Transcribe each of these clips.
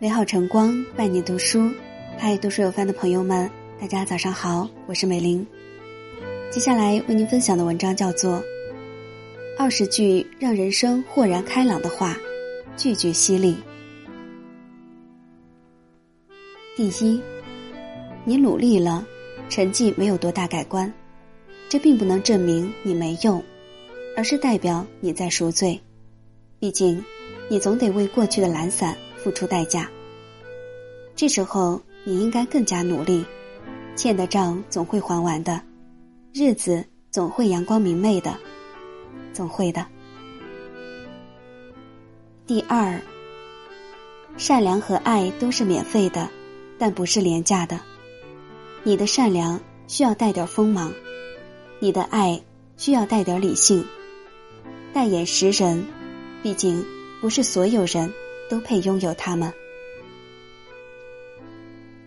美好晨光伴你读书，嗨，读书有范的朋友们，大家早上好，我是美玲。接下来为您分享的文章叫做《二十句让人生豁然开朗的话》，句句犀利。第一，你努力了，成绩没有多大改观，这并不能证明你没用，而是代表你在赎罪。毕竟，你总得为过去的懒散。付出代价。这时候你应该更加努力，欠的账总会还完的，日子总会阳光明媚的，总会的。第二，善良和爱都是免费的，但不是廉价的。你的善良需要带点锋芒，你的爱需要带点理性，带眼识人。毕竟不是所有人。都配拥有他们。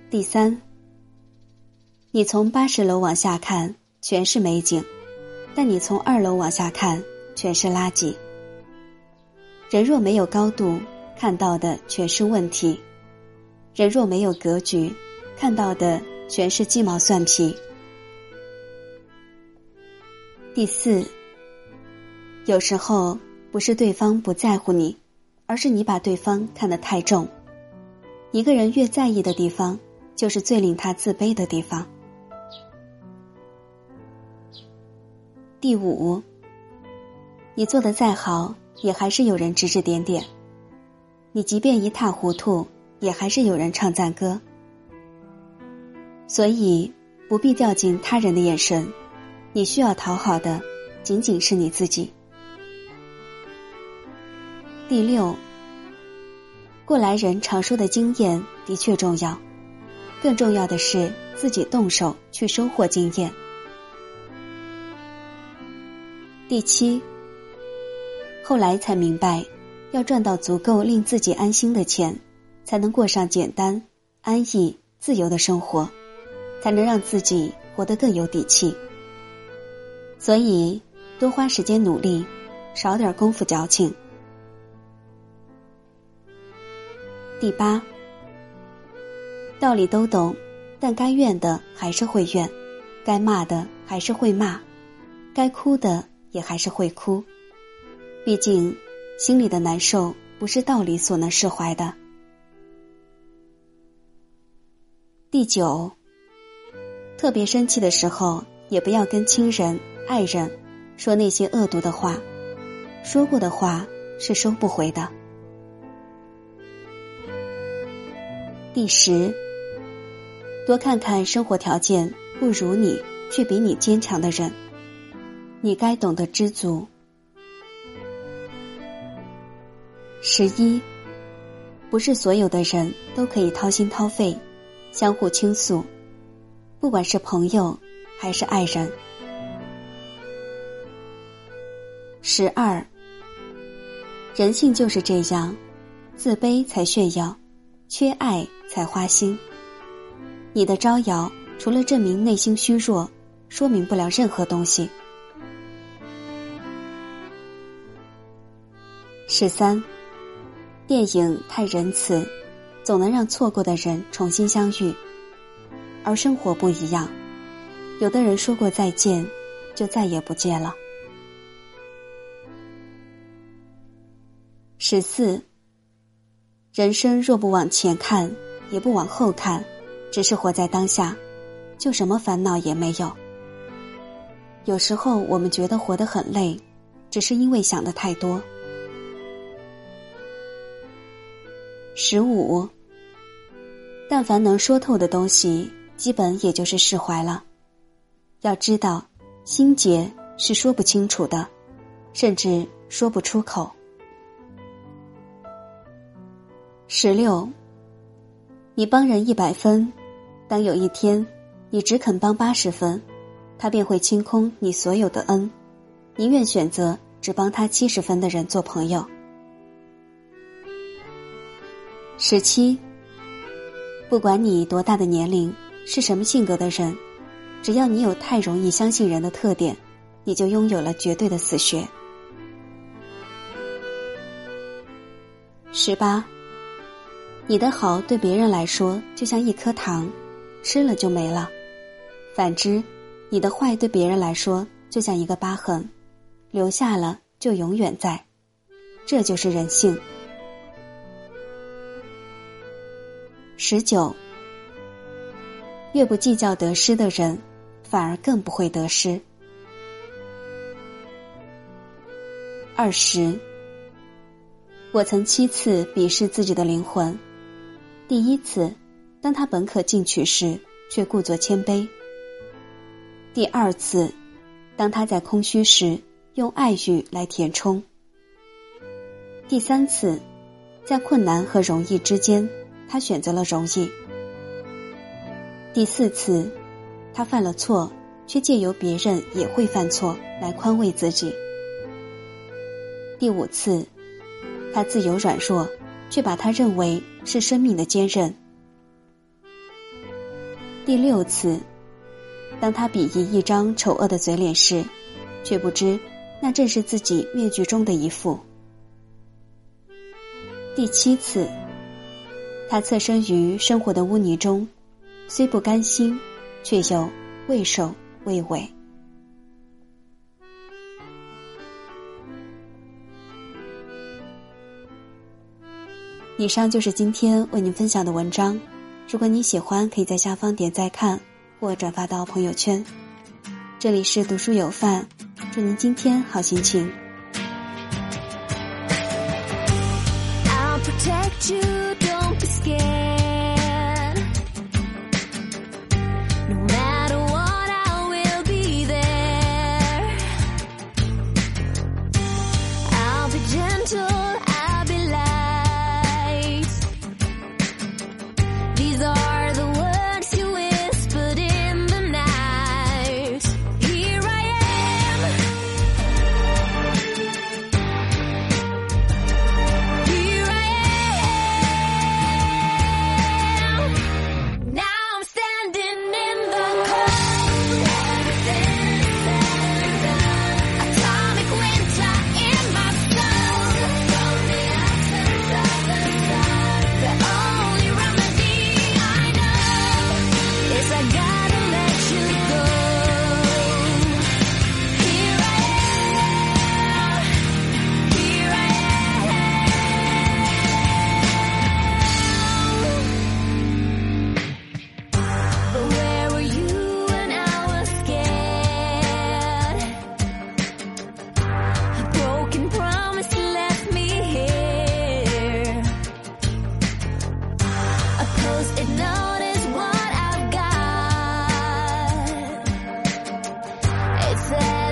第三，你从八十楼往下看全是美景，但你从二楼往下看全是垃圾。人若没有高度，看到的全是问题；人若没有格局，看到的全是鸡毛蒜皮。第四，有时候不是对方不在乎你。而是你把对方看得太重，一个人越在意的地方，就是最令他自卑的地方。第五，你做的再好，也还是有人指指点点；你即便一塌糊涂，也还是有人唱赞歌。所以不必掉进他人的眼神，你需要讨好的，仅仅是你自己。第六，过来人常说的经验的确重要，更重要的是自己动手去收获经验。第七，后来才明白，要赚到足够令自己安心的钱，才能过上简单、安逸、自由的生活，才能让自己活得更有底气。所以，多花时间努力，少点功夫矫情。第八，道理都懂，但该怨的还是会怨，该骂的还是会骂，该哭的也还是会哭。毕竟，心里的难受不是道理所能释怀的。第九，特别生气的时候，也不要跟亲人、爱人说那些恶毒的话，说过的话是收不回的。第十，多看看生活条件不如你却比你坚强的人，你该懂得知足。十一，不是所有的人都可以掏心掏肺，相互倾诉，不管是朋友还是爱人。十二，人性就是这样，自卑才炫耀。缺爱才花心。你的招摇除了证明内心虚弱，说明不了任何东西。十三，电影太仁慈，总能让错过的人重新相遇，而生活不一样，有的人说过再见，就再也不见了。十四。人生若不往前看，也不往后看，只是活在当下，就什么烦恼也没有。有时候我们觉得活得很累，只是因为想的太多。十五，但凡能说透的东西，基本也就是释怀了。要知道，心结是说不清楚的，甚至说不出口。十六，你帮人一百分，当有一天你只肯帮八十分，他便会清空你所有的恩，宁愿选择只帮他七十分的人做朋友。十七，不管你多大的年龄，是什么性格的人，只要你有太容易相信人的特点，你就拥有了绝对的死穴。十八。你的好对别人来说就像一颗糖，吃了就没了；反之，你的坏对别人来说就像一个疤痕，留下了就永远在。这就是人性。十九，越不计较得失的人，反而更不会得失。二十，我曾七次鄙视自己的灵魂。第一次，当他本可进取时，却故作谦卑；第二次，当他在空虚时，用爱欲来填充；第三次，在困难和容易之间。他选择了容易。第四次，他犯了错，却借由别人也会犯错来宽慰自己。第五次，他自由软弱，却把他认为是生命的坚韧。第六次，当他鄙夷一张丑恶的嘴脸时，却不知那正是自己面具中的一副。第七次。他侧身于生活的污泥中，虽不甘心，却又畏首畏尾。以上就是今天为您分享的文章。如果你喜欢，可以在下方点赞看或转发到朋友圈。这里是读书有范，祝您今天好心情。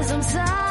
cause I'm sorry.